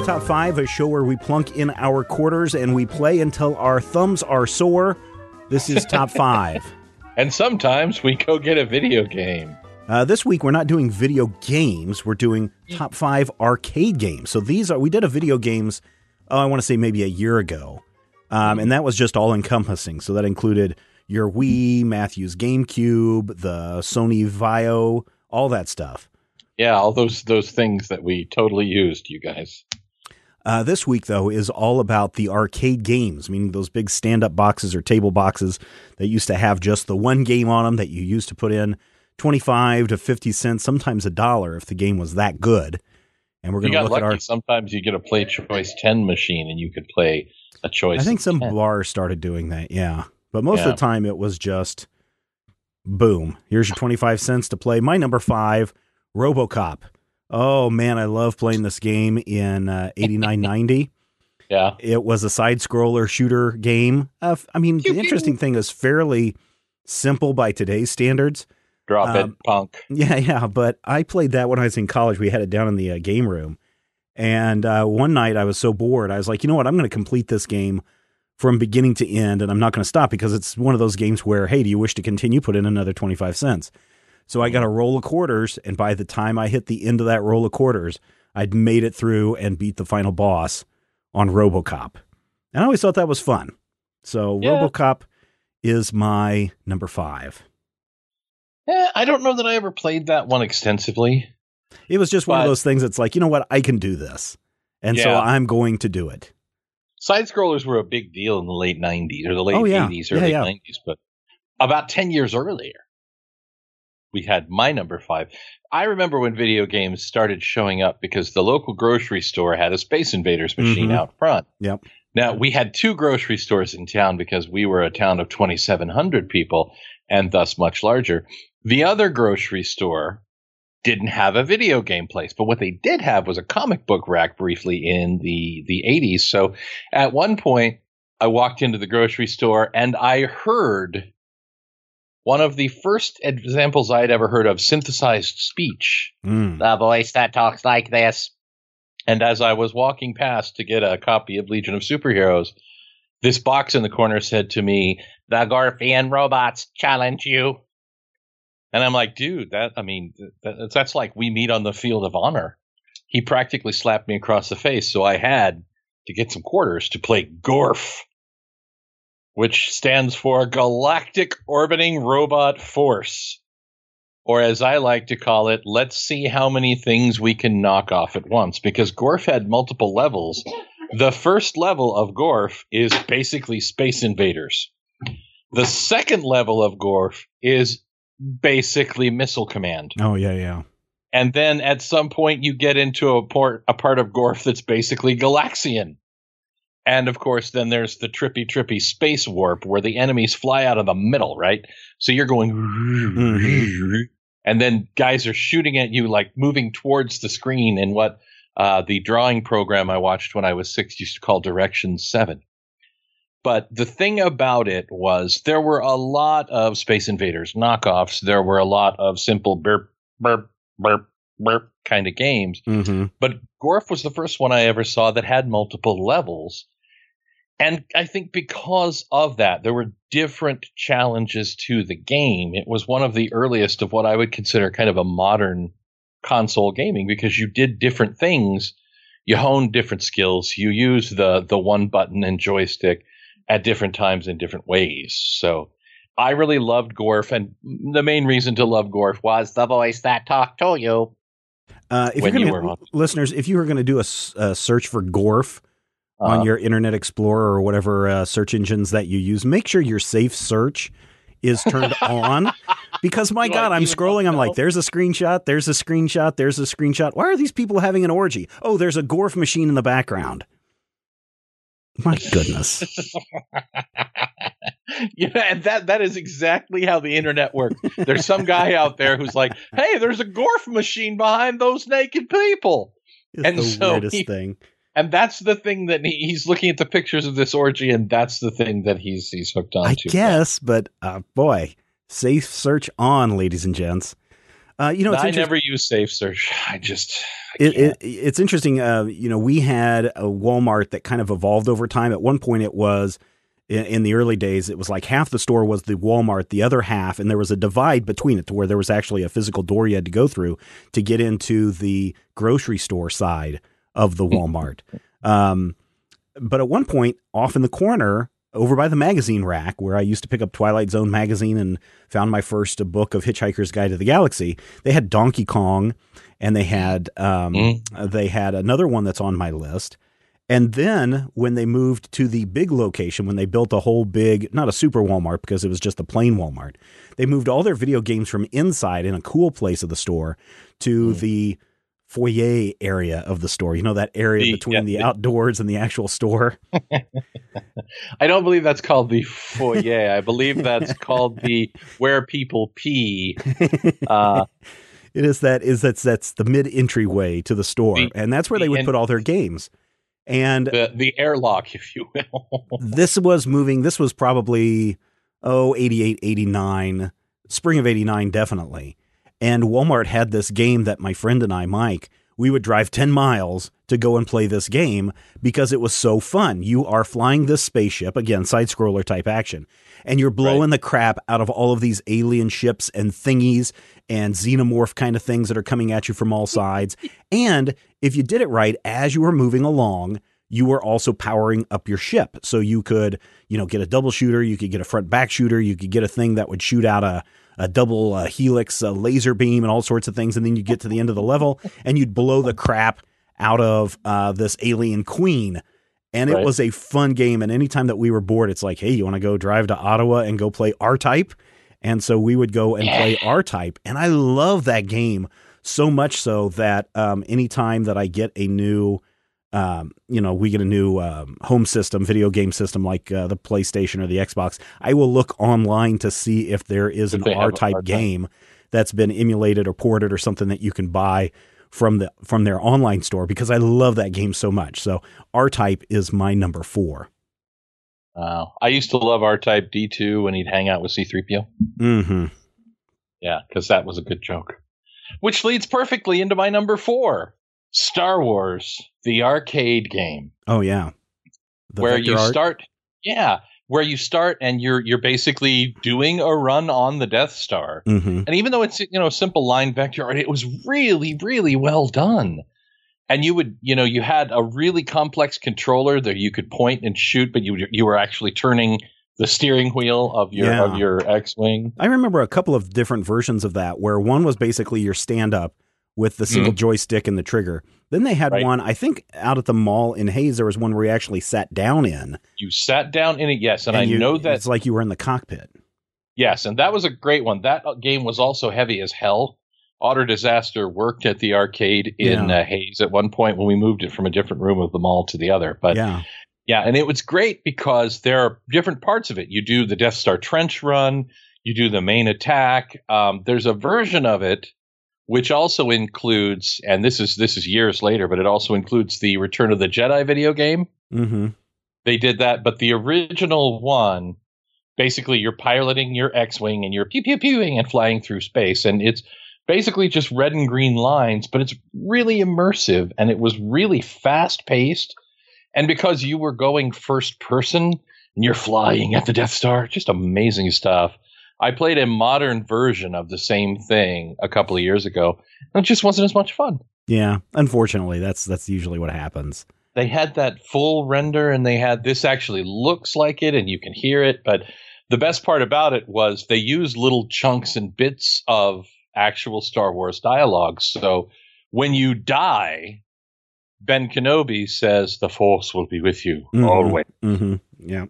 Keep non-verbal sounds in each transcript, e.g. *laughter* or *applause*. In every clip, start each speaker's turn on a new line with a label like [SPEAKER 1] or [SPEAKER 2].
[SPEAKER 1] to Top 5, a show where we plunk in our quarters and we play until our thumbs are sore. This is Top *laughs* 5.
[SPEAKER 2] and sometimes we go get a video game.
[SPEAKER 1] Uh, this week, we're not doing video games, we're doing Top 5 arcade games. So these are, we did a video games, oh, I want to say maybe a year ago. Um, and that was just all encompassing. So that included your Wii, Matthew's GameCube, the Sony Vio, all that stuff.
[SPEAKER 2] Yeah, all those those things that we totally used, you guys.
[SPEAKER 1] Uh, this week, though, is all about the arcade games, meaning those big stand up boxes or table boxes that used to have just the one game on them that you used to put in 25 to 50 cents, sometimes a dollar if the game was that good. And we're going to look
[SPEAKER 2] lucky.
[SPEAKER 1] at our.
[SPEAKER 2] Sometimes you get a Play Choice 10 machine and you could play a choice.
[SPEAKER 1] I think some
[SPEAKER 2] 10.
[SPEAKER 1] bars started doing that, yeah. But most
[SPEAKER 2] Yeah.
[SPEAKER 1] of the time, it was just boom, here's your 25 cents to play. My number five, Robocop. Oh, man, I love playing this game in uh, *laughs* 8990.
[SPEAKER 2] Yeah.
[SPEAKER 1] It was a side scroller shooter game. Uh, f- I mean,
[SPEAKER 2] Pew,
[SPEAKER 1] the interesting thing is fairly simple by today's standards.
[SPEAKER 2] Drop it,
[SPEAKER 1] Um,
[SPEAKER 2] punk. *laughs*
[SPEAKER 1] Yeah, yeah. But I played that when I was in college. We had it down in the uh, game room. And uh, one night I was so bored, I was like, you know what? I'm going to complete this game from beginning to end, and I'm not going to stop because it's one of those games where, hey, do you wish to continue? Put in another 25 cents. So I got a roll of quarters, and by the time I hit the end of that roll of quarters, I'd made it through and beat the final boss on Robocop. And I always thought that was fun. So
[SPEAKER 2] Yeah.
[SPEAKER 1] Robocop is my number five.
[SPEAKER 2] Eh, I don't know that I ever played that one extensively.
[SPEAKER 1] It was just one of those things that's like, you know what, I can do this. And so I'm going to do it.
[SPEAKER 2] Side scrollers were a big deal in the late 90s or the late
[SPEAKER 1] Oh, yeah.
[SPEAKER 2] 80s,
[SPEAKER 1] Yeah,
[SPEAKER 2] early
[SPEAKER 1] yeah.
[SPEAKER 2] 90s. But about 10 years earlier, we had my number five. I remember when video games started showing up because the local grocery store had a Space Invaders machine
[SPEAKER 1] Mhm.
[SPEAKER 2] out front.
[SPEAKER 1] Yep.
[SPEAKER 2] Now, we had two grocery stores in town because we were a town of 2,700 people and thus much larger. The other grocery store didn't have a video game place, but what they did have was a comic book rack briefly in the, the 80s. So at one point, I walked into the grocery store and I heard one of the first examples I'd ever heard of synthesized speech
[SPEAKER 1] Mm.
[SPEAKER 2] the voice that talks like this. And as I was walking past to get a copy of Legion of Superheroes, this box in the corner said to me, The Gorfian robots challenge you. And I'm like, dude, that, I mean, that, that's like we meet on the field of honor. He practically slapped me across the face, so I had to get some quarters to play GORF, which stands for Galactic Orbiting Robot Force or as I like to call it, let's see how many things we can knock off at once. Because Gorf had multiple levels. The first level of Gorf is basically Space Invaders. The second level of Gorf is basically Missile Command.
[SPEAKER 1] Oh, yeah, yeah.
[SPEAKER 2] And then at some point you get into a part a part of Gorf that's basically Galaxian. And of course, then there's the trippy, trippy space warp where the enemies fly out of the middle, right? So you're going,
[SPEAKER 1] Mhm.
[SPEAKER 2] and then guys are shooting at you, like moving towards the screen in what uh, the drawing program I watched when I was six used to call Direction 7. But the thing about it was there were a lot of Space Invaders knockoffs. There were a lot of simple burp, burp, burp kind of games.
[SPEAKER 1] hmm
[SPEAKER 2] But Gorf was the first one I ever saw that had multiple levels. And I think because of that, there were different challenges to the game. It was one of the earliest of what I would consider kind of a modern console gaming because you did different things. You honed different skills. You used the, the one button and joystick at different times in different ways. So I really loved Gorf. And the main reason to love Gorf was the voice that talked to you.
[SPEAKER 1] Uh, if
[SPEAKER 2] When
[SPEAKER 1] you're gonna,
[SPEAKER 2] on-
[SPEAKER 1] listeners, if you were going to do a search for Gorf on
[SPEAKER 2] Uh,
[SPEAKER 1] your Internet Explorer or whatever uh, search engines that you use, make sure your safe search is turned *laughs* on. Because my
[SPEAKER 2] Do
[SPEAKER 1] God, I'm scrolling. I'm like, there's a screenshot. There's a screenshot. There's a screenshot. Why are these people having an orgy? Oh, there's a Gorf machine in the background. My goodness. *laughs* *laughs*
[SPEAKER 2] yeah, and that that is exactly how the internet works. There's some guy out there who's like, "Hey, there's a Gorf machine behind those naked people,"
[SPEAKER 1] It's
[SPEAKER 2] And
[SPEAKER 1] the
[SPEAKER 2] so
[SPEAKER 1] weirdest
[SPEAKER 2] he-
[SPEAKER 1] thing.
[SPEAKER 2] and that's the thing that he, he's looking at the pictures of this orgy, and that's the thing that he's he's hooked on
[SPEAKER 1] I
[SPEAKER 2] to.
[SPEAKER 1] guess, but uh, boy, safe search on, ladies and gents. Uh, you know, it's
[SPEAKER 2] I never use Safe Search. I just I
[SPEAKER 1] it, it, it's interesting. Uh, you know, we had a Walmart that kind of evolved over time. At one point, it was in, in the early days, it was like half the store was the Walmart, the other half, and there was a divide between it to where there was actually a physical door you had to go through to get into the grocery store side of the *laughs* Walmart. um, but at one point, off in the corner, over by the magazine rack where I used to pick up Twilight Zone magazine and found my first book of Hitchhiker's Guide to the Galaxy, they had Donkey Kong and they had um,
[SPEAKER 2] Mm.
[SPEAKER 1] they had another one that's on my list. And then when they moved to the big location, when they built a whole big, not a super Walmart because it was just a plain Walmart, they moved all their video games from inside in a cool place of the store to
[SPEAKER 2] Mm.
[SPEAKER 1] the foyer area of the store. You know, that area
[SPEAKER 2] The-
[SPEAKER 1] between
[SPEAKER 2] yeah,
[SPEAKER 1] the
[SPEAKER 2] the-
[SPEAKER 1] outdoors and the actual store. *laughs*
[SPEAKER 2] I don't believe that's called the foyer. I believe that's called the where people pee. *laughs* Uh,
[SPEAKER 1] It is that is that's that's the mid entryway to the store,
[SPEAKER 2] The-
[SPEAKER 1] and that's where
[SPEAKER 2] the
[SPEAKER 1] they would put all their games. And
[SPEAKER 2] the the airlock, *laughs* if you will.
[SPEAKER 1] this was moving. This was probably oh 88, 89, spring of eighty nine, definitely. And Walmart had this game that my friend and I, Mike, we would drive ten miles to go and play this game because it was so fun. You are flying this spaceship again, side scroller type action, and you're blowing the crap out of all of these alien ships and thingies and xenomorph kind of things that are coming at you from all *laughs* sides. and if you did it right, as you were moving along, you were also powering up your ship. So you could, you know, get a double shooter, you could get a front back shooter, you could get a thing that would shoot out a, a double uh, helix uh, laser beam and all sorts of things. And then you get to the end of the level *laughs* and you'd blow the crap out of uh, this alien queen. And it
[SPEAKER 2] Right.
[SPEAKER 1] was a fun game. And anytime that we were bored, it's like, hey, you want to go drive to Ottawa and go play R Type? And so we would go and play R Type. And I love that game so much so that um, anytime that I get a new, um, you know, we get a new um, home system, video game system like uh, the PlayStation or the Xbox, I will look online to see if there is
[SPEAKER 2] If
[SPEAKER 1] an
[SPEAKER 2] they have
[SPEAKER 1] R
[SPEAKER 2] a
[SPEAKER 1] Type
[SPEAKER 2] R-Type.
[SPEAKER 1] game that's been emulated or ported or something that you can buy from the from their online store because I love that game so much. So R Type is my number four.
[SPEAKER 2] Uh, I used to love R Type D2 when he'd hang out with C3PO.
[SPEAKER 1] Mm-hmm.
[SPEAKER 2] Yeah, because that was a good joke. Which leads perfectly into my number four Star Wars, the arcade game,
[SPEAKER 1] Oh yeah, The
[SPEAKER 2] where you
[SPEAKER 1] art?
[SPEAKER 2] start. Yeah, where you start and you're you're basically doing a run on the Death Star.
[SPEAKER 1] Mm-hmm.
[SPEAKER 2] And even though it's you know a simple line vector art, it was really really well done. And you would you know you had a really complex controller that you could point and shoot, but you you were actually turning the steering wheel of your
[SPEAKER 1] Yeah.
[SPEAKER 2] of your X-wing.
[SPEAKER 1] I remember a couple of different versions of that where one was basically your stand up with the single joystick and the trigger. Then they had
[SPEAKER 2] Mm-hmm. Right.
[SPEAKER 1] one, I think, out at the mall in Hays. There was one where you actually sat down in.
[SPEAKER 2] You sat down in it, yes, and, I
[SPEAKER 1] you-
[SPEAKER 2] know that
[SPEAKER 1] it's like you were in the cockpit.
[SPEAKER 2] Yes, and that was a great one. That uh, game was also heavy as hell. Otter Disaster worked at the arcade in
[SPEAKER 1] Yeah.
[SPEAKER 2] uh, Hays at one point when we moved it from a different room of the mall to the other. But yeah.
[SPEAKER 1] yeah,
[SPEAKER 2] and it was great because there are different parts of it. You do the Death Star trench run, you do the main attack. Um, there's a version of it which also includes, and this is this is years later, but it also includes the Return of the Jedi video game
[SPEAKER 1] mm-hmm.
[SPEAKER 2] they did that, but the original one, basically, you're piloting your X-wing and you're pew pew pewing and flying through space, and it's basically just red and green lines, but it's really immersive and it was really fast paced. And because you were going first person and you're flying at the Death Star, just amazing stuff. I played a modern version of the same thing a couple of years ago, and it just wasn't as much fun.
[SPEAKER 1] yeah. Unfortunately, that's that's usually what happens.
[SPEAKER 2] they had that full render and they had this actually looks like it and you can hear it but the best part about it was they used little chunks and bits of actual star wars dialogue so when you die ben kenobi says the force will be with you
[SPEAKER 1] Mhm.
[SPEAKER 2] always
[SPEAKER 1] Mm-hmm. Yeah.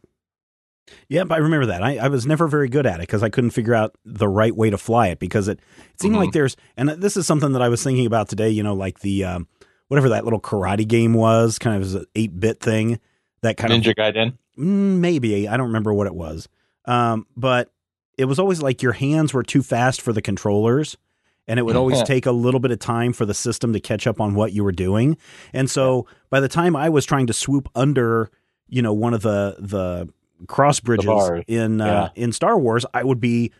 [SPEAKER 1] Yep, I remember that. I, I was never very good at it because I couldn't figure out the right way to fly it because it, it seemed
[SPEAKER 2] Mhm.
[SPEAKER 1] like there's, and this is something that I was thinking about today, you know, like the, um, whatever that little karate game was, kind of as an 8 bit thing that kind of
[SPEAKER 2] ninja
[SPEAKER 1] of,
[SPEAKER 2] gaiden
[SPEAKER 1] Mm, maybe, I don't remember what it was. Um, but it was always like your hands were too fast for the controllers. And it would *laughs* always take a little bit of time for the system to catch up on what you were doing. And so by the time I was trying to swoop under, you know, one of the the cross bridges in uh, in Star Wars, I would be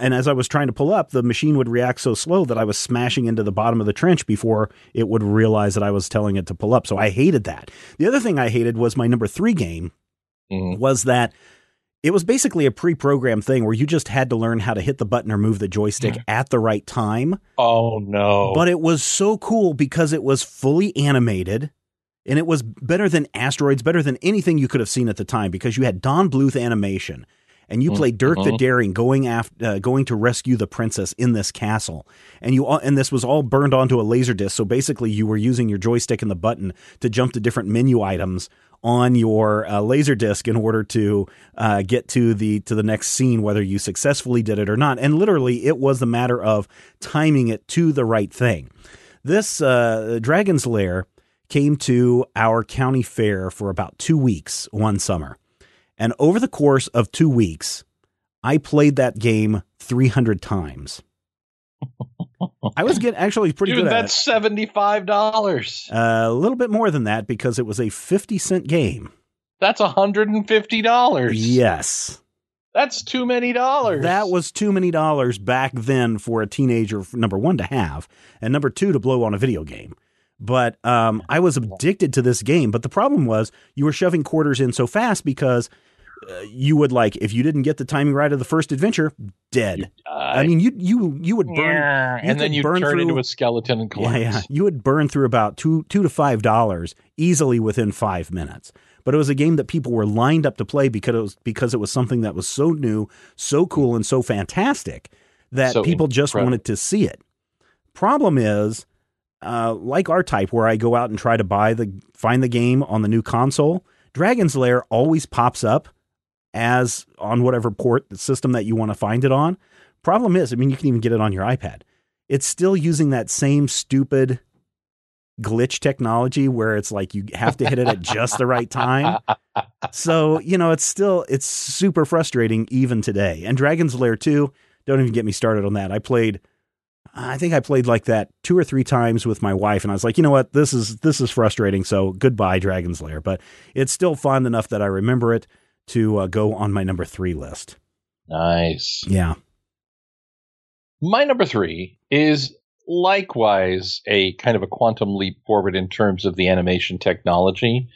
[SPEAKER 1] and as I was trying to pull up, the machine would react so slow that I was smashing into the bottom of the trench before it would realize that I was telling it to pull up. So I hated that. The other thing I hated was my number three game
[SPEAKER 2] Mhm.
[SPEAKER 1] was that it was basically a pre-programmed thing where you just had to learn how to hit the button or move the joystick at the right time.
[SPEAKER 2] Oh no!
[SPEAKER 1] But it was so cool because it was fully animated and it was better than Asteroids, better than anything you could have seen at the time because you had Don Bluth animation and you played Dirk the
[SPEAKER 2] Mhm.
[SPEAKER 1] Daring going after uh, going to rescue the princess in this castle. And you all, and this was all burned onto a laser disc. So basically you were using your joystick and the button to jump to different menu items on your uh, laser disc in order to uh, get to the to the next scene whether you successfully did it or not and literally it was the matter of timing it to the right thing this uh, dragon's lair came to our county fair for about two weeks one summer and over the course of two weeks i played that game 300 times i was getting actually pretty
[SPEAKER 2] Dude,
[SPEAKER 1] good at it.
[SPEAKER 2] that's five dollars.
[SPEAKER 1] Uh, a little bit more than that because it was a 50 cent game.
[SPEAKER 2] That's hundred and fifty dollars.
[SPEAKER 1] Yes.
[SPEAKER 2] that's too many dollars.
[SPEAKER 1] That was too many dollars back then for a teenager, number one, to have, and number two, to blow on a video game. But um, I was addicted to this game. But the problem was you were shoving quarters in so fast because uh, you would like if you didn't get the timing right of the first adventure, dead. I mean, you you you would burn.
[SPEAKER 2] Yeah,
[SPEAKER 1] you
[SPEAKER 2] and then you
[SPEAKER 1] burn
[SPEAKER 2] turn
[SPEAKER 1] through-
[SPEAKER 2] into a skeleton and
[SPEAKER 1] Yeah,
[SPEAKER 2] collapse.
[SPEAKER 1] yeah. You would burn through about two two to five dollars easily within five minutes. But it was a game that people were lined up to play because it was because it was something that was so new, so cool, and so fantastic that
[SPEAKER 2] So
[SPEAKER 1] people just wanted to see it. Problem is, uh, like R Type, where I go out and try to buy the find the game on the new console, Dragon's Lair always pops up as on whatever port the system that you want to find it on. Problem is, I mean, you can even get it on your iPad. It's still using that same stupid glitch technology where it's like you have to hit it at just the right time. So, you know, it's still it's super frustrating even today. And Dragon's Lair 2, don't even get me started on that. I played I think I played like that two or three times with my wife and I was like, "You know what? This is this is frustrating. So, goodbye Dragon's Lair." But it's still fun enough that I remember it to uh, go on my number 3 list.
[SPEAKER 2] Nice.
[SPEAKER 1] Yeah.
[SPEAKER 2] My number three is likewise a kind of a quantum leap forward in terms of the animation technology.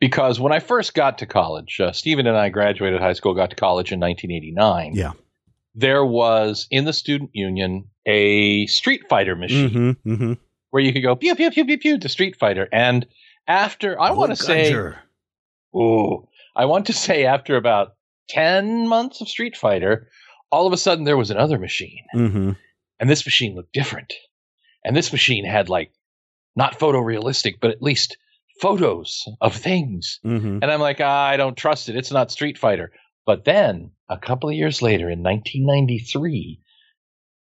[SPEAKER 2] Because when I first got to college, uh, Stephen and I graduated high school, got to college in 1989.
[SPEAKER 1] Yeah.
[SPEAKER 2] There was in the student union a Street Fighter machine
[SPEAKER 1] Mhm. Mhm.
[SPEAKER 2] where you could go pew pew pew pew pew to Street Fighter. And after I want to say, Ooh, I want to say after about 10 months of Street Fighter, all of a sudden there was another machine.
[SPEAKER 1] Mhm.
[SPEAKER 2] And this machine looked different. And this machine had like not photorealistic, but at least photos of things.
[SPEAKER 1] Mhm.
[SPEAKER 2] And I'm like, ah, I don't trust it. It's not Street Fighter. But then a couple of years later in 1993,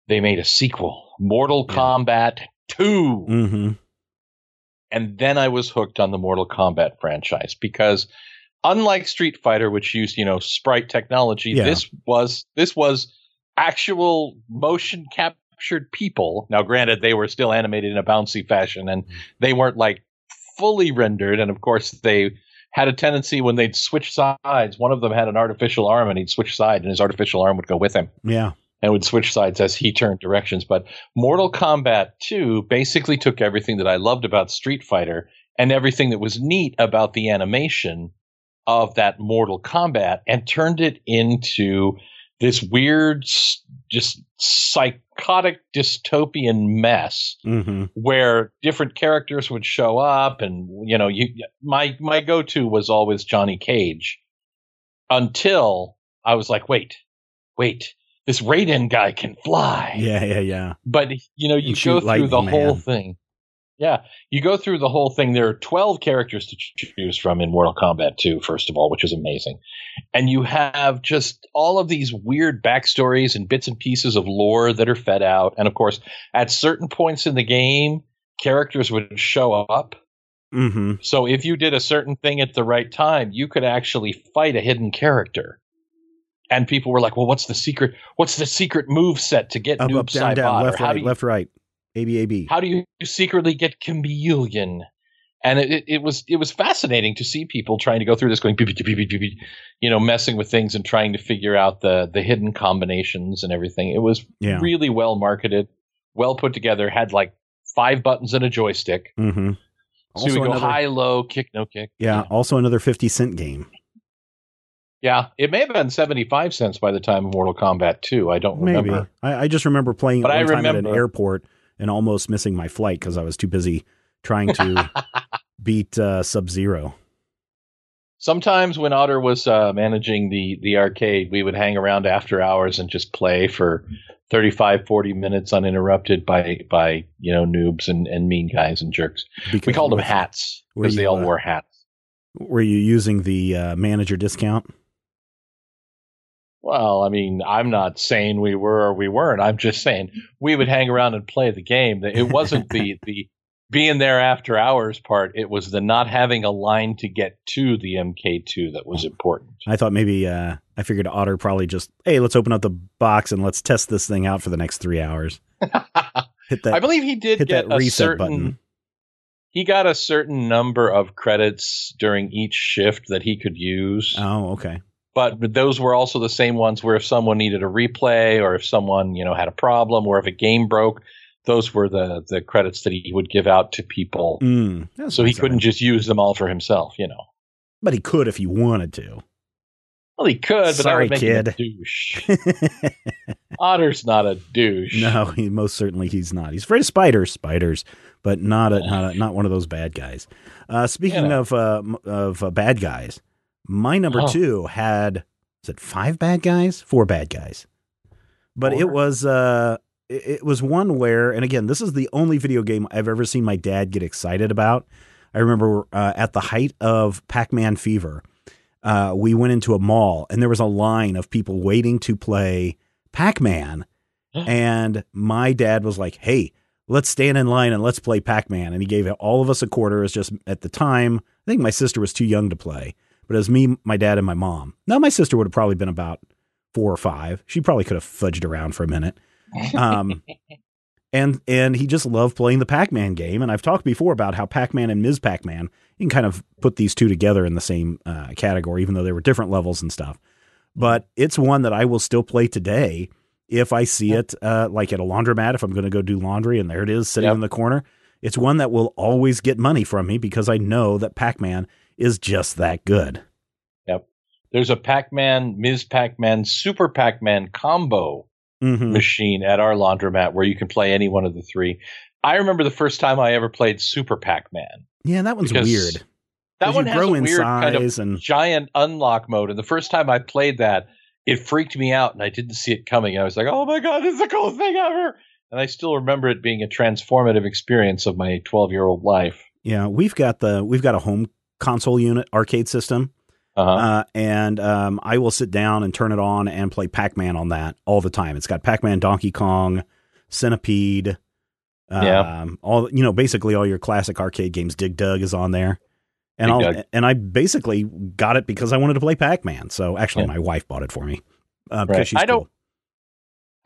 [SPEAKER 2] they made a sequel, Mortal
[SPEAKER 1] Yeah.
[SPEAKER 2] Kombat 2.
[SPEAKER 1] Mhm.
[SPEAKER 2] and then I was hooked on the Mortal Kombat franchise because unlike Street Fighter which used, you know, sprite technology,
[SPEAKER 1] Yeah.
[SPEAKER 2] this was this was actual motion captured people. Now granted they were still animated in a bouncy fashion and they weren't like fully rendered and of course they had a tendency when they'd switch sides, one of them had an artificial arm and he'd switch side and his artificial arm would go with him
[SPEAKER 1] Yeah.
[SPEAKER 2] and would switch sides as he turned directions. But Mortal Kombat 2 basically took everything that I loved about Street Fighter and everything that was neat about the animation of that Mortal Kombat and turned it into this weird, just psychotic dystopian mess
[SPEAKER 1] Mhm.
[SPEAKER 2] where different characters would show up and you know you my my go-to was always Johnny Cage until I was like wait wait this Raiden guy can fly
[SPEAKER 1] Yeah, yeah, yeah.
[SPEAKER 2] but you know you
[SPEAKER 1] And
[SPEAKER 2] go through the
[SPEAKER 1] lightning,
[SPEAKER 2] whole thing yeah you go through the whole thing there are 12 characters to choose from in Mortal Kombat 2 first of all which is amazing and you have just all of these weird backstories and bits and pieces of lore that are fed out and of course at certain points in the game characters would show up
[SPEAKER 1] Mhm.
[SPEAKER 2] so if you did a certain thing at the right time you could actually fight a hidden character and people were like well what's the secret what's the secret move set to get
[SPEAKER 1] Up,
[SPEAKER 2] noob
[SPEAKER 1] up, down,
[SPEAKER 2] Saibot?
[SPEAKER 1] down, left,
[SPEAKER 2] how
[SPEAKER 1] right,
[SPEAKER 2] do you
[SPEAKER 1] left, right. A B A B.
[SPEAKER 2] how do you secretly get chameleon and it, it, it was it was fascinating to see people trying to go through this, going beep, beep, beep, beep, beep, beep, you know, messing with things and trying to figure out the the hidden combinations and everything. It was
[SPEAKER 1] Yeah.
[SPEAKER 2] really well marketed, well put together. Had like five buttons and a joystick,
[SPEAKER 1] Mm-hmm.
[SPEAKER 2] so you go
[SPEAKER 1] another,
[SPEAKER 2] high, low, kick, no kick.
[SPEAKER 1] yeah, also another 50 cent game.
[SPEAKER 2] yeah. It may have been seventy five cents by the time of Mortal Kombat two. I don't
[SPEAKER 1] Maybe.
[SPEAKER 2] remember.
[SPEAKER 1] I, I just remember playing it
[SPEAKER 2] But I
[SPEAKER 1] one time at an airport and almost missing my flight because I was too busy trying to *laughs* beat uh, Sub Zero.
[SPEAKER 2] Sometimes when Otter was uh, managing the the arcade, we would hang around after hours and just play for 35, 40 minutes uninterrupted by by you know noobs and, and mean guys and jerks. We called them hats because they all
[SPEAKER 1] uh,
[SPEAKER 2] wore hats.
[SPEAKER 1] Were you using the uh, manager discount?
[SPEAKER 2] Well, I mean, I'm not saying we were or we weren't. I'm just saying we would hang around and play the game. It wasn't the *laughs* the being there after hours part. It was the not having a line to get to the MK2 that was important.
[SPEAKER 1] I thought maybe uh, I figured Otter probably just hey, let's open up the box and let's test this thing out for the next three hours. *laughs* Hit that
[SPEAKER 2] I believe he did
[SPEAKER 1] hit
[SPEAKER 2] get
[SPEAKER 1] that
[SPEAKER 2] a
[SPEAKER 1] reset
[SPEAKER 2] certain.
[SPEAKER 1] button.
[SPEAKER 2] He got a certain number of credits during each shift that he could use,
[SPEAKER 1] Oh, okay.
[SPEAKER 2] But those were also the same ones where if someone needed a replay or if someone you know had a problem or if a game broke, those were the the credits that he would give out to people.
[SPEAKER 1] Mm,
[SPEAKER 2] so he couldn't just use them all for himself, you know.
[SPEAKER 1] but he could if he wanted to.
[SPEAKER 2] Well, he could, but
[SPEAKER 1] Sorry,
[SPEAKER 2] that would make him a
[SPEAKER 1] kid.
[SPEAKER 2] douche. *laughs* Otter's not a douche.
[SPEAKER 1] no, he most certainly he's not. He's afraid of spiders, spiders, but not a, not a, not one of those bad guys. Uh, speaking
[SPEAKER 2] You know.
[SPEAKER 1] of uh, of uh, bad guys, my number
[SPEAKER 2] Oh.
[SPEAKER 1] two had is it five bad guys, four bad guys, but it was uh it, it was one where, and again, this is the only video game I've ever seen my dad get excited about. I remember uh, at the height of Pac Man fever, uh, we went into a mall and there was a line of people waiting to play Pac Man. and my dad was like, hey, let's stand in line and let's play Pac Man. And he gave all of us a quarter. Was just at the time, I think my sister was too young to play, but it was me, my dad, and my mom. Now, my sister would have probably been about four or five. She probably could have fudged around for a minute. Um, *laughs* and and he just loved playing the Pac-Man game. And I've talked before about how Pac-Man and Ms. Pac-Man, you can kind of put these two together in the same uh, category, even though they were different levels and stuff. But it's one that I will still play today if I see it uh, like at a laundromat. If I'm going to go do laundry, and there it is sitting
[SPEAKER 2] Yep.
[SPEAKER 1] in the corner, it's one that will always get money from me because I know that Pac-Man is just that good. Yep.
[SPEAKER 2] There's a Pac-Man, Ms. Pac-Man, Super Pac-Man combo
[SPEAKER 1] Mhm.
[SPEAKER 2] machine at our laundromat where you can play any one of the three. I remember the first time I ever played Super Pac-Man.
[SPEAKER 1] Yeah, that one's weird.
[SPEAKER 2] That one has a weird kind of
[SPEAKER 1] and
[SPEAKER 2] giant unlock mode. And the first time I played that, it freaked me out and I didn't see it coming. I was like, oh my God, this is the coolest thing ever. And I still remember it being a transformative experience of my 12 year old life.
[SPEAKER 1] yeah, we've got the we've got a home console unit arcade system.
[SPEAKER 2] Uh-huh.
[SPEAKER 1] Uh, and um, I will sit down and turn it on and play Pac Man on that all the time. It's got Pac Man, Donkey Kong, Centipede, um,
[SPEAKER 2] Yeah.
[SPEAKER 1] all you know, basically all your classic arcade games. Dig Dug is on there, and I'll, and I basically got it because I wanted to play Pac Man. So actually,
[SPEAKER 2] Yeah.
[SPEAKER 1] my wife bought it for me uh, because
[SPEAKER 2] Right.
[SPEAKER 1] she's
[SPEAKER 2] I don't-
[SPEAKER 1] cool.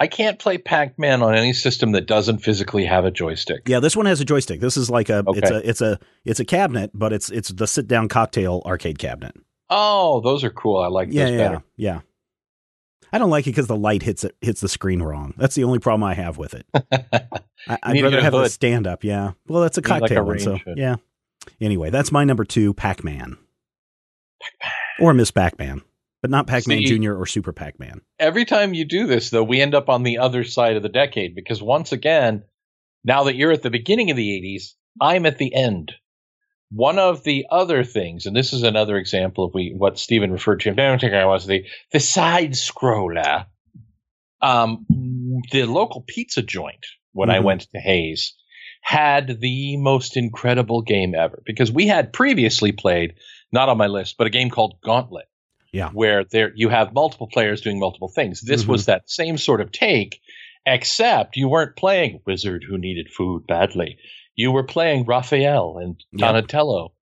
[SPEAKER 2] I can't play Pac Man on any system that doesn't physically have a joystick.
[SPEAKER 1] Yeah, this one has a joystick. This is like a it's
[SPEAKER 2] Okay.
[SPEAKER 1] a it's a it's a cabinet, but it's it's the sit down cocktail arcade cabinet.
[SPEAKER 2] Oh, those are cool. I like
[SPEAKER 1] yeah,
[SPEAKER 2] those
[SPEAKER 1] yeah,
[SPEAKER 2] better.
[SPEAKER 1] yeah. I don't like it because the light hits it hits the screen wrong. That's the only problem I have with it. *laughs* I, I'd rather
[SPEAKER 2] a
[SPEAKER 1] have a stand up. Yeah. Well, that's a
[SPEAKER 2] Need like a
[SPEAKER 1] cocktail one. So
[SPEAKER 2] hood.
[SPEAKER 1] yeah. Anyway, that's my number two, Pac-Man. Pac Man, or Miss Pac Man, but not Pac Man Junior or Super Pac Man.
[SPEAKER 2] Every time you do this, though, we end up on the other side of the decade because once again, now that you're at the beginning of the 80s, I'm at the end. One of the other things, and this is another example of we what Stephen referred to, I think I was the the side scroller. Um, the local pizza joint when I
[SPEAKER 1] Mhm.
[SPEAKER 2] went to Hays had the most incredible game ever because we had previously played not on my list, but a game called Gauntlet.
[SPEAKER 1] Yeah.
[SPEAKER 2] where there you have multiple players doing multiple things. This
[SPEAKER 1] Mhm.
[SPEAKER 2] was that same sort of take, except you weren't playing Wizard who needed food badly. You were playing Raphael and
[SPEAKER 1] Yep.
[SPEAKER 2] Donatello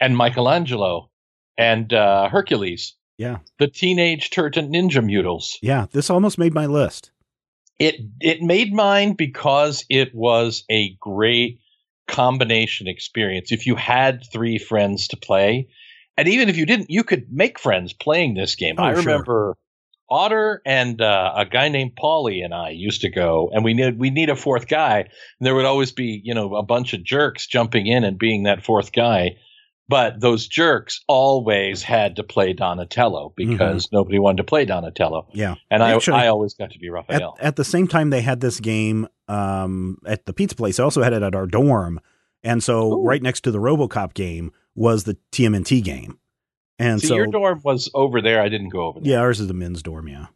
[SPEAKER 2] and Michelangelo and uh, Hercules.
[SPEAKER 1] Yeah.
[SPEAKER 2] The Teenage Turtle Ninja Mutals.
[SPEAKER 1] Yeah. This almost made my list.
[SPEAKER 2] It it made mine because it was a great combination experience. If you had three friends to play, and even if you didn't, you could make friends playing this game.
[SPEAKER 1] Oh,
[SPEAKER 2] I
[SPEAKER 1] sure.
[SPEAKER 2] remember Otter and uh, a guy named Paulie and I used to go, and we need we need a fourth guy. And there would always be, you know, a bunch of jerks jumping in and being that fourth guy. But those jerks always had to play Donatello because nobody wanted to play Donatello,
[SPEAKER 1] Yeah.
[SPEAKER 2] and I
[SPEAKER 1] Actually,
[SPEAKER 2] I always got to be
[SPEAKER 1] At,
[SPEAKER 2] Raphael.
[SPEAKER 1] at the same time, they had this game um, at the pizza place. They also had it at our dorm. And so,
[SPEAKER 2] Ooh.
[SPEAKER 1] right next to the Robocop game was the TMNT game. And
[SPEAKER 2] See,
[SPEAKER 1] so,
[SPEAKER 2] your dorm was over there. I didn't go over there.
[SPEAKER 1] yeah, ours is the men's dorm. Yeah.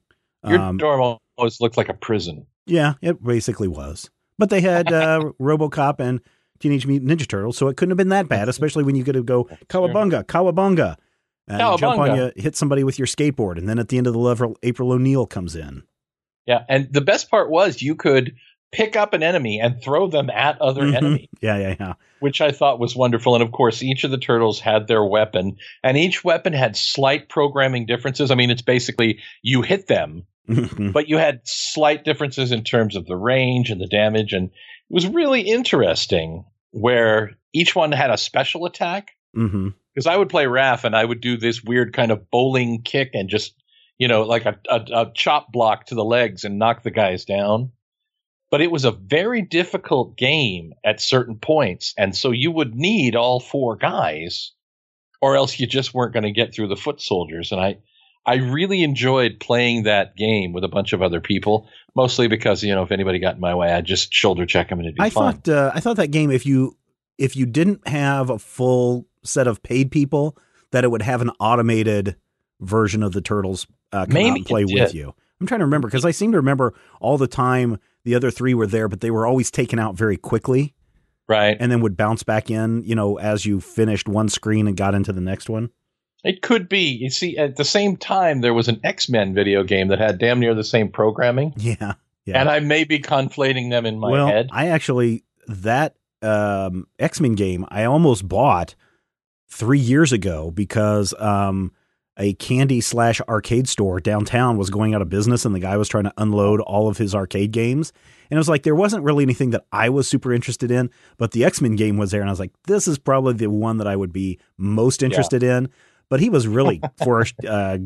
[SPEAKER 2] Your
[SPEAKER 1] Um,
[SPEAKER 2] dorm always looked like a prison.
[SPEAKER 1] Yeah, it basically was. But they had uh, *laughs* RoboCop and Teenage Mutant Ninja Turtles, so it couldn't have been that bad, especially when you get to go Cowabunga, Cowabunga, and jump on you, hit somebody with your skateboard, and then at the end of the level, April O'Neil comes in.
[SPEAKER 2] Yeah, and the best part was you could pick up an enemy and throw them at other
[SPEAKER 1] Mhm.
[SPEAKER 2] enemy,
[SPEAKER 1] Yeah, yeah, yeah.
[SPEAKER 2] which I thought was wonderful. And of course, each of the turtles had their weapon, and each weapon had slight programming differences. I mean, it's basically you hit them,
[SPEAKER 1] Mhm.
[SPEAKER 2] but you had slight differences in terms of the range and the damage, and it was really interesting where each one had a special attack. Because I would play Raph and I would do this weird kind of bowling kick and just, you know, like a, a, a chop block to the legs and knock the guys down. But it was a very difficult game at certain points. And so you would need all four guys or else you just weren't going to get through the foot soldiers. And I, I really enjoyed playing that game with a bunch of other people, mostly because, you know, if anybody got in my way, I'd just shoulder check them and it'd be
[SPEAKER 1] I
[SPEAKER 2] fun.
[SPEAKER 1] thought uh, I thought that game if you if you didn't have a full set of paid people, that it would have an automated version of the turtles uh, come
[SPEAKER 2] Maybe
[SPEAKER 1] out and play with you. I'm trying to remember because I seem to remember all the time the other three were there, but they were always taken out very quickly
[SPEAKER 2] right.
[SPEAKER 1] and then would bounce back in. You know, as you finished one screen and got into the next one.
[SPEAKER 2] It could be. You see, at the same time, there was an X Men video game that had damn near the same programming,
[SPEAKER 1] Yeah, yeah.
[SPEAKER 2] and I may be conflating them in my
[SPEAKER 1] well,
[SPEAKER 2] head.
[SPEAKER 1] I actually that um, X Men game I almost bought three years ago because um, a candy slash arcade store downtown was going out of business, and the guy was trying to unload all of his arcade games. And it was like there wasn't really anything that I was super interested in, but the X Men game was there, and I was like, this is probably the one that I would be most interested in. But he was really *laughs* for a uh,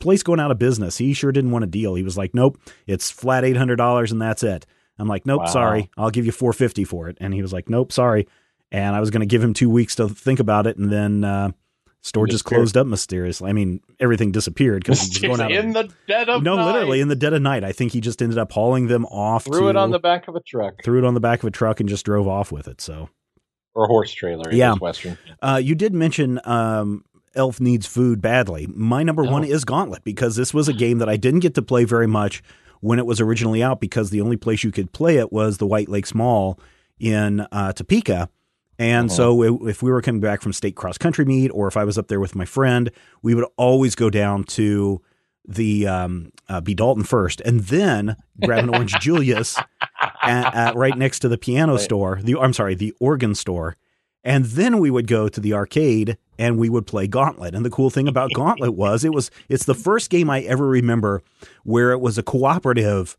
[SPEAKER 1] place going out of business. He sure didn't want a deal. He was like, nope, it's flat eight hundred dollars, and that's it. I'm like, nope,
[SPEAKER 2] Wow.
[SPEAKER 1] sorry, I'll give you four fifty for it. And he was like, nope, sorry. And I was going to give him two weeks to think about it, and then uh, store just closed up mysteriously. I mean, everything disappeared because he was going *laughs* out.
[SPEAKER 2] in
[SPEAKER 1] of,
[SPEAKER 2] the dead of
[SPEAKER 1] no,
[SPEAKER 2] night.
[SPEAKER 1] literally in the dead of night. I think he just ended up hauling them off.
[SPEAKER 2] threw
[SPEAKER 1] to,
[SPEAKER 2] it on the back of a truck
[SPEAKER 1] threw it on the back of a truck and just drove off with it. So
[SPEAKER 2] or a horse trailer.
[SPEAKER 1] Yeah.
[SPEAKER 2] Western.
[SPEAKER 1] Uh, you did mention um, Elf needs food badly. My number one
[SPEAKER 2] Oh.
[SPEAKER 1] is Gauntlet because this was a game that I didn't get to play very much when it was originally out because the only place you could play it was the White Lakes Mall in uh, Topeka. And
[SPEAKER 2] Uh-huh.
[SPEAKER 1] so if we were coming back from state cross country meet or if I was up there with my friend, we would always go down to the um, uh, B Dalton first and then grab an Orange *laughs* Julius at, at right next to the piano
[SPEAKER 2] Right.
[SPEAKER 1] store. The I'm sorry, the organ store. And then we would go to the arcade and we would play Gauntlet. And the cool thing about Gauntlet was it was it's the first game I ever remember where it was a cooperative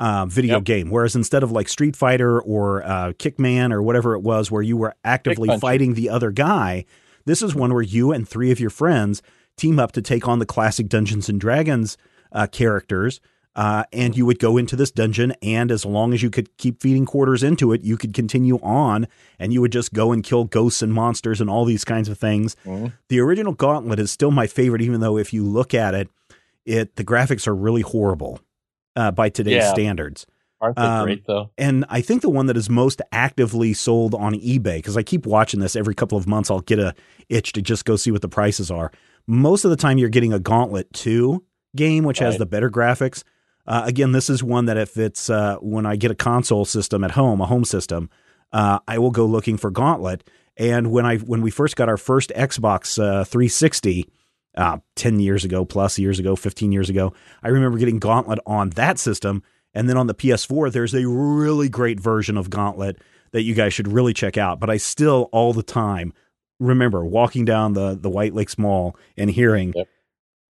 [SPEAKER 1] uh, video
[SPEAKER 2] Yep.
[SPEAKER 1] game. Whereas instead of like Street Fighter or uh, Kickman or whatever it was, where you were actively fighting the other guy, this is one where you and three of your friends team up to take on the classic Dungeons and Dragons uh, characters. Uh, and you would go into this dungeon, and as long as you could keep feeding quarters into it, you could continue on, and you would just go and kill ghosts and monsters and all these kinds of things.
[SPEAKER 2] Mhm.
[SPEAKER 1] The original Gauntlet is still my favorite, even though if you look at it, it the graphics are really horrible uh, by today's
[SPEAKER 2] Yeah.
[SPEAKER 1] standards.
[SPEAKER 2] Aren't they
[SPEAKER 1] Um,
[SPEAKER 2] great though?
[SPEAKER 1] And I think the one that is most actively sold on eBay, because I keep watching this every couple of months, I'll get a itch to just go see what the prices are. Most of the time, you're getting a Gauntlet 2 game, which has the better graphics. Uh, again, this is one that if it's uh, when I get a console system at home, a home system, uh, I will go looking for Gauntlet. And when I when we first got our first Xbox uh, 360, uh, 10 years ago, plus years ago, 15 years ago, I remember getting Gauntlet on that system. And then on the PS4, there's a really great version of Gauntlet that you guys should really check out. But I still, all the time, remember walking down the, the White Lakes Mall and hearing
[SPEAKER 2] Yep.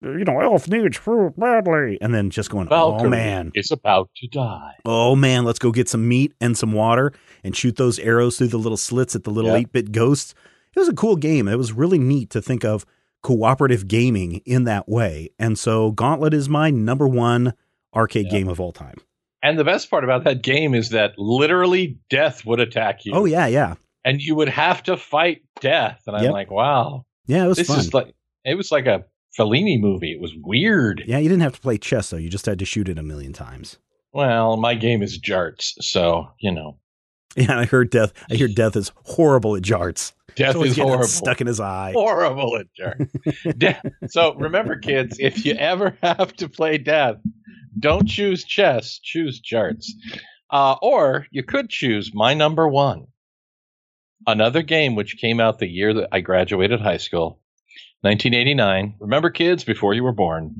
[SPEAKER 1] you know, Elf needs fruit badly, and then just going, oh man,
[SPEAKER 2] is about to die.
[SPEAKER 1] oh man, let's go get some meat and some water and shoot those arrows through the little slits at the little
[SPEAKER 2] Yeah.
[SPEAKER 1] eight bit ghosts. It was a cool game. It was really neat to think of cooperative gaming in that way, and so Gauntlet is my number one arcade
[SPEAKER 2] Yeah.
[SPEAKER 1] game of all time.
[SPEAKER 2] And the best part about that game is that literally death would attack you.
[SPEAKER 1] Oh yeah, yeah,
[SPEAKER 2] And you would have to fight death. And I'm
[SPEAKER 1] Yep.
[SPEAKER 2] like, wow,
[SPEAKER 1] yeah. It was
[SPEAKER 2] this
[SPEAKER 1] fun.
[SPEAKER 2] is like, it was like a Fellini movie. It was weird.
[SPEAKER 1] yeah, you didn't have to play chess though. You just had to shoot it a million times.
[SPEAKER 2] Well, my game is Jarts. So, you know, *laughs*
[SPEAKER 1] Yeah, I heard death. I hear death is horrible at jarts. *laughs*
[SPEAKER 2] death is horrible.
[SPEAKER 1] stuck in his eye.
[SPEAKER 2] horrible at. *laughs* De- so remember, kids, if you ever *laughs* have to play death, don't choose chess, choose Jarts. Uh, or you could choose my number one. Another game which came out the year that I graduated high school, 1989. Remember, kids, before you were born.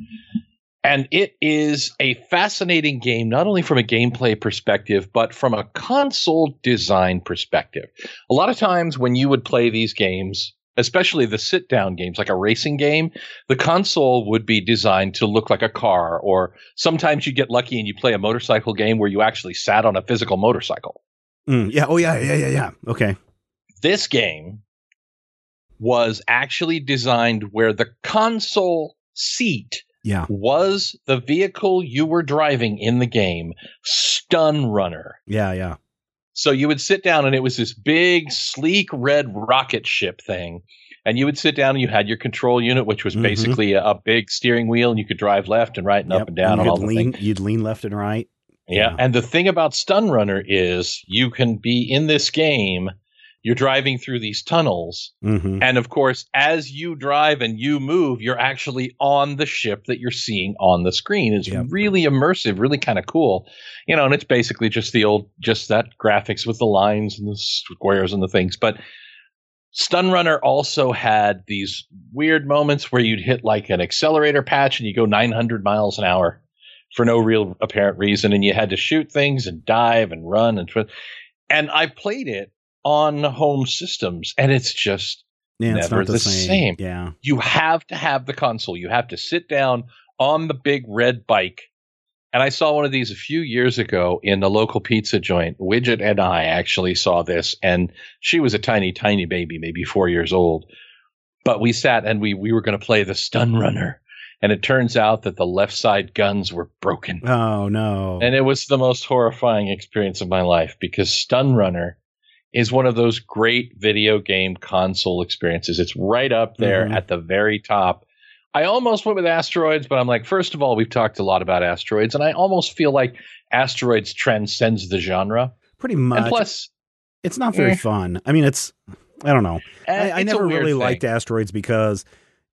[SPEAKER 2] And it is a fascinating game, not only from a gameplay perspective, but from a console design perspective. A lot of times when you would play these games, especially the sit down games, like a racing game, the console would be designed to look like a car, or sometimes you get lucky and you play a motorcycle game where you actually sat on a physical motorcycle.
[SPEAKER 1] Mm, yeah. Oh yeah. Yeah. Yeah. Yeah. Okay.
[SPEAKER 2] This game was actually designed where the console seat
[SPEAKER 1] Yeah.
[SPEAKER 2] was the vehicle you were driving in the game, Stun Runner.
[SPEAKER 1] Yeah. Yeah.
[SPEAKER 2] So you would sit down and it was this big, sleek red rocket ship thing. And you would sit down and you had your control unit, which was
[SPEAKER 1] Mhm.
[SPEAKER 2] basically a, a big steering wheel, and you could drive left and right and
[SPEAKER 1] Yep.
[SPEAKER 2] up and down and
[SPEAKER 1] you
[SPEAKER 2] all
[SPEAKER 1] lean.
[SPEAKER 2] things.
[SPEAKER 1] You'd lean left and right.
[SPEAKER 2] Yeah.
[SPEAKER 1] Yeah.
[SPEAKER 2] And the thing about Stun Runner is you can be in this game, you're driving through these tunnels.
[SPEAKER 1] Mm-hmm.
[SPEAKER 2] And of course, as you drive and you move, you're actually on the ship that you're seeing on the screen. It's
[SPEAKER 1] Yep.
[SPEAKER 2] really immersive, really kind of cool. You know, and it's basically just the old, just that graphics with the lines and the squares and the things. But Stun Runner also had these weird moments where you'd hit like an accelerator patch and you go 900 miles an hour for no real apparent reason. And you had to shoot things and dive and run and, tw- and I played it on home systems and it's just,
[SPEAKER 1] Yeah. It's
[SPEAKER 2] Never
[SPEAKER 1] not the,
[SPEAKER 2] the
[SPEAKER 1] same.
[SPEAKER 2] same.
[SPEAKER 1] Yeah.
[SPEAKER 2] you have to have the console. You have to sit down on the big red bike. And I saw one of these a few years ago in the local pizza joint. Widget and I actually saw this, and she was a tiny, tiny baby, maybe four years old. But we sat and we we were going to play the Stun Runner, and it turns out that the left side guns were broken.
[SPEAKER 1] Oh no.
[SPEAKER 2] And it was the most horrifying experience of my life because Stun Runner is one of those great video game console experiences. It's right up there
[SPEAKER 1] Mhm.
[SPEAKER 2] at the very top. I almost went with Asteroids, but I'm like, first of all, we've talked a lot about Asteroids, and I almost feel like Asteroids transcends the genre.
[SPEAKER 1] Pretty much.
[SPEAKER 2] and plus,
[SPEAKER 1] it's not very
[SPEAKER 2] eh.
[SPEAKER 1] fun. I mean, it's. I don't know.
[SPEAKER 2] eh,
[SPEAKER 1] I, I never really
[SPEAKER 2] thing.
[SPEAKER 1] liked asteroids because,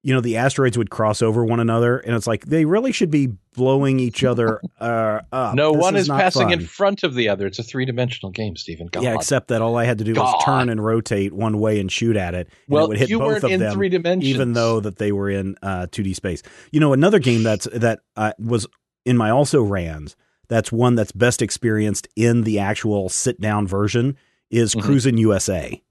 [SPEAKER 1] you know, the asteroids would cross over one another, and it's like they really should be blowing each other *laughs* uh, up.
[SPEAKER 2] No
[SPEAKER 1] This
[SPEAKER 2] one is
[SPEAKER 1] not
[SPEAKER 2] passing
[SPEAKER 1] fun.
[SPEAKER 2] in front of the other. It's a three dimensional game, Stephen. Come
[SPEAKER 1] yeah,
[SPEAKER 2] on.
[SPEAKER 1] except that all I had to do was
[SPEAKER 2] God.
[SPEAKER 1] turn and rotate one way and shoot at it. And
[SPEAKER 2] well,
[SPEAKER 1] it would hit
[SPEAKER 2] you
[SPEAKER 1] both
[SPEAKER 2] weren't
[SPEAKER 1] of
[SPEAKER 2] in
[SPEAKER 1] them,
[SPEAKER 2] three dimensions,
[SPEAKER 1] even though that they were in uh, 2D space. You know, another game that's that uh, was in my also rans. That's one that's best experienced in the actual sit down version is
[SPEAKER 2] Mhm.
[SPEAKER 1] Cruisin' USA.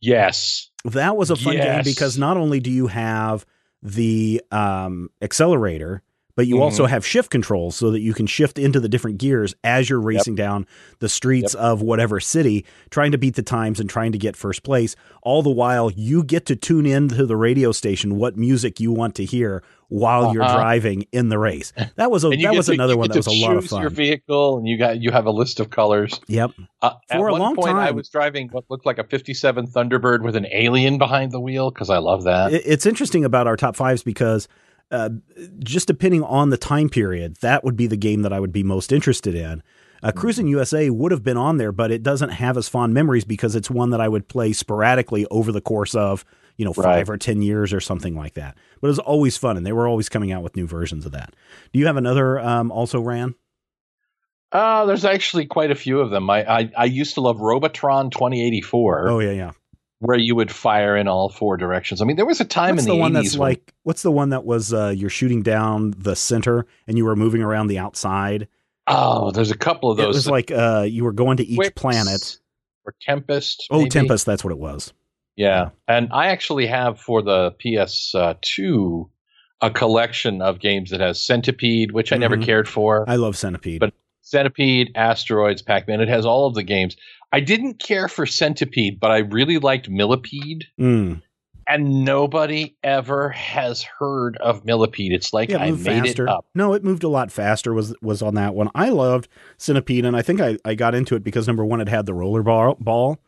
[SPEAKER 2] Yes,
[SPEAKER 1] That was a fun game because not only do you have the um, accelerator, but you
[SPEAKER 2] Mhm.
[SPEAKER 1] also have shift controls so that you can shift into the different gears as you're racing down the streets of whatever city, trying to beat the times and trying to get first place. All the while, you get to tune into the radio station what music you want to hear while you're
[SPEAKER 2] Uh-huh.
[SPEAKER 1] driving in the race. *laughs* That was a that was
[SPEAKER 2] to-
[SPEAKER 1] another one that was a lot of
[SPEAKER 2] choose
[SPEAKER 1] fun.
[SPEAKER 2] Your vehicle, and you got you have a list of colors.
[SPEAKER 1] Yep.
[SPEAKER 2] Uh, at
[SPEAKER 1] For a
[SPEAKER 2] one
[SPEAKER 1] long
[SPEAKER 2] point, I was driving what looked like a '57 Thunderbird with an alien behind the wheel because I love that.
[SPEAKER 1] It- It's interesting about our top fives because uh, just depending on the time period, that would be the game that I would be most interested in. Uh, Cruising USA would have been on there, but it doesn't have as fond memories because it's one that I would play sporadically over the course of you know five
[SPEAKER 2] Right.
[SPEAKER 1] or ten years or something like that. But it was always fun, and they were always coming out with new versions of that. Do you have another um, also ran?
[SPEAKER 2] Uh, there's actually quite a few of them. I I, I used to love Robotron 2084,
[SPEAKER 1] Oh yeah, yeah.
[SPEAKER 2] Where you would fire in all four directions. I mean, there was a time
[SPEAKER 1] What's
[SPEAKER 2] in
[SPEAKER 1] the,
[SPEAKER 2] the,
[SPEAKER 1] one
[SPEAKER 2] 80s
[SPEAKER 1] that's
[SPEAKER 2] when-
[SPEAKER 1] like? What's the one that was uh, you're shooting down the center and you were moving around the outside?
[SPEAKER 2] oh, there's a couple of those.
[SPEAKER 1] It was like uh, you were going to each
[SPEAKER 2] Twix
[SPEAKER 1] planet.
[SPEAKER 2] or Tempest.
[SPEAKER 1] Oh. Tempest, that's what it was.
[SPEAKER 2] Yeah, and I actually have for the PS2 a collection of games that has Centipede, which I never
[SPEAKER 1] Mhm.
[SPEAKER 2] cared for.
[SPEAKER 1] I love Centipede.
[SPEAKER 2] But- Centipede, Asteroids, Pac Man. It has all of the games. I didn't care for Centipede, but I really liked Millipede.
[SPEAKER 1] Mm.
[SPEAKER 2] And nobody ever has heard of Millipede. It's like
[SPEAKER 1] Yeah, it
[SPEAKER 2] I made
[SPEAKER 1] faster.
[SPEAKER 2] it up.
[SPEAKER 1] No, it moved a lot faster. Was was on that one. I loved Centipede, and I think I, I got into it because number one, it had the roller ball, ball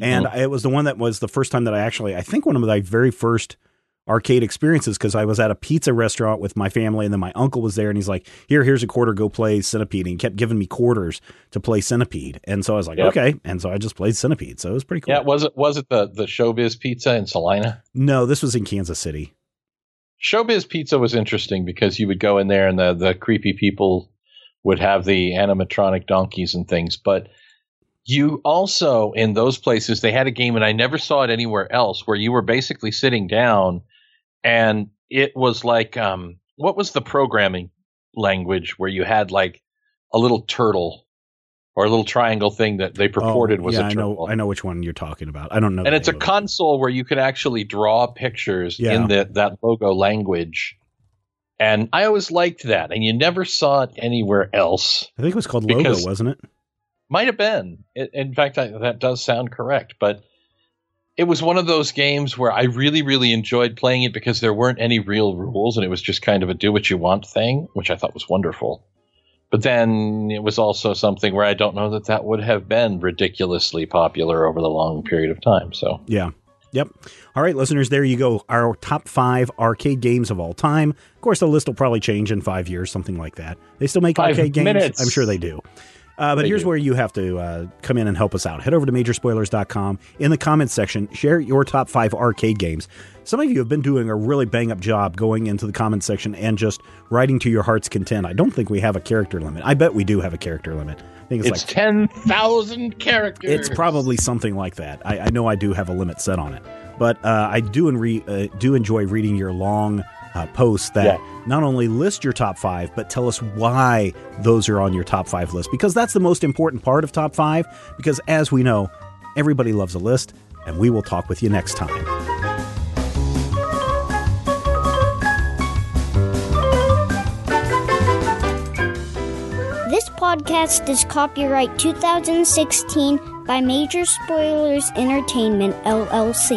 [SPEAKER 1] and
[SPEAKER 2] Mhm.
[SPEAKER 1] it was the one that was the first time that I actually I think one of my very first arcade experiences because I was at a pizza restaurant with my family, and then my uncle was there, and he's like, "Here, here's a quarter, go play Centipede," and he kept giving me quarters to play Centipede, and so I was like,
[SPEAKER 2] Yep.
[SPEAKER 1] "Okay," and so I just played Centipede, so it was pretty cool.
[SPEAKER 2] yeah, was it was it the the Showbiz Pizza in Salina?
[SPEAKER 1] no, this was in Kansas City.
[SPEAKER 2] Showbiz Pizza was interesting because you would go in there and the the creepy people would have the animatronic donkeys and things, but you also in those places they had a game and I never saw it anywhere else where you were basically sitting down and it was like um what was the programming language where you had like a little turtle or a little triangle thing that they purported
[SPEAKER 1] Oh,
[SPEAKER 2] was
[SPEAKER 1] yeah,
[SPEAKER 2] a
[SPEAKER 1] I
[SPEAKER 2] turtle.
[SPEAKER 1] know, I know which one you're talking about. I don't know,
[SPEAKER 2] and it's a
[SPEAKER 1] of it.
[SPEAKER 2] console where you could actually draw pictures
[SPEAKER 1] Yeah.
[SPEAKER 2] in the, that logo language. And I always liked that, and you never saw it anywhere else.
[SPEAKER 1] I think it was called Logo, wasn't it?
[SPEAKER 2] Might have been. It, in fact, I, that does sound correct. But it was one of those games where I really, really enjoyed playing it because there weren't any real rules, and it was just kind of a do what you want thing, which I thought was wonderful. But then it was also something where I don't know that that would have been ridiculously popular over the long period of time. So
[SPEAKER 1] Yeah. Yep. All right, listeners, there you go. Our top five arcade games of all time. Of course, the list will probably change in five years, something like that. They still make
[SPEAKER 2] Five
[SPEAKER 1] arcade games. I'm sure they do. Uh, but
[SPEAKER 2] They
[SPEAKER 1] here's
[SPEAKER 2] do.
[SPEAKER 1] where you have to uh, come in and help us out. Head over to majorspoilers.com. In the comments section, share your top five arcade games. Some of you have been doing a really bang up job going into the comments section and just writing to your heart's content. I don't think we have a character limit. I bet we do have a character limit. I think it's,
[SPEAKER 2] it's
[SPEAKER 1] like
[SPEAKER 2] ten thousand characters.
[SPEAKER 1] it's probably something like that. I, I know I do have a limit set on it, but uh, I do uh, do enjoy reading your long uh, posts that
[SPEAKER 2] Yeah.
[SPEAKER 1] not only list your top five, but tell us why those are on your top five list. Because that's the most important part of top five. Because as we know, everybody loves a list, and we will talk with you next time.
[SPEAKER 3] This podcast is copyright 2016 by Major Spoilers Entertainment, LLC.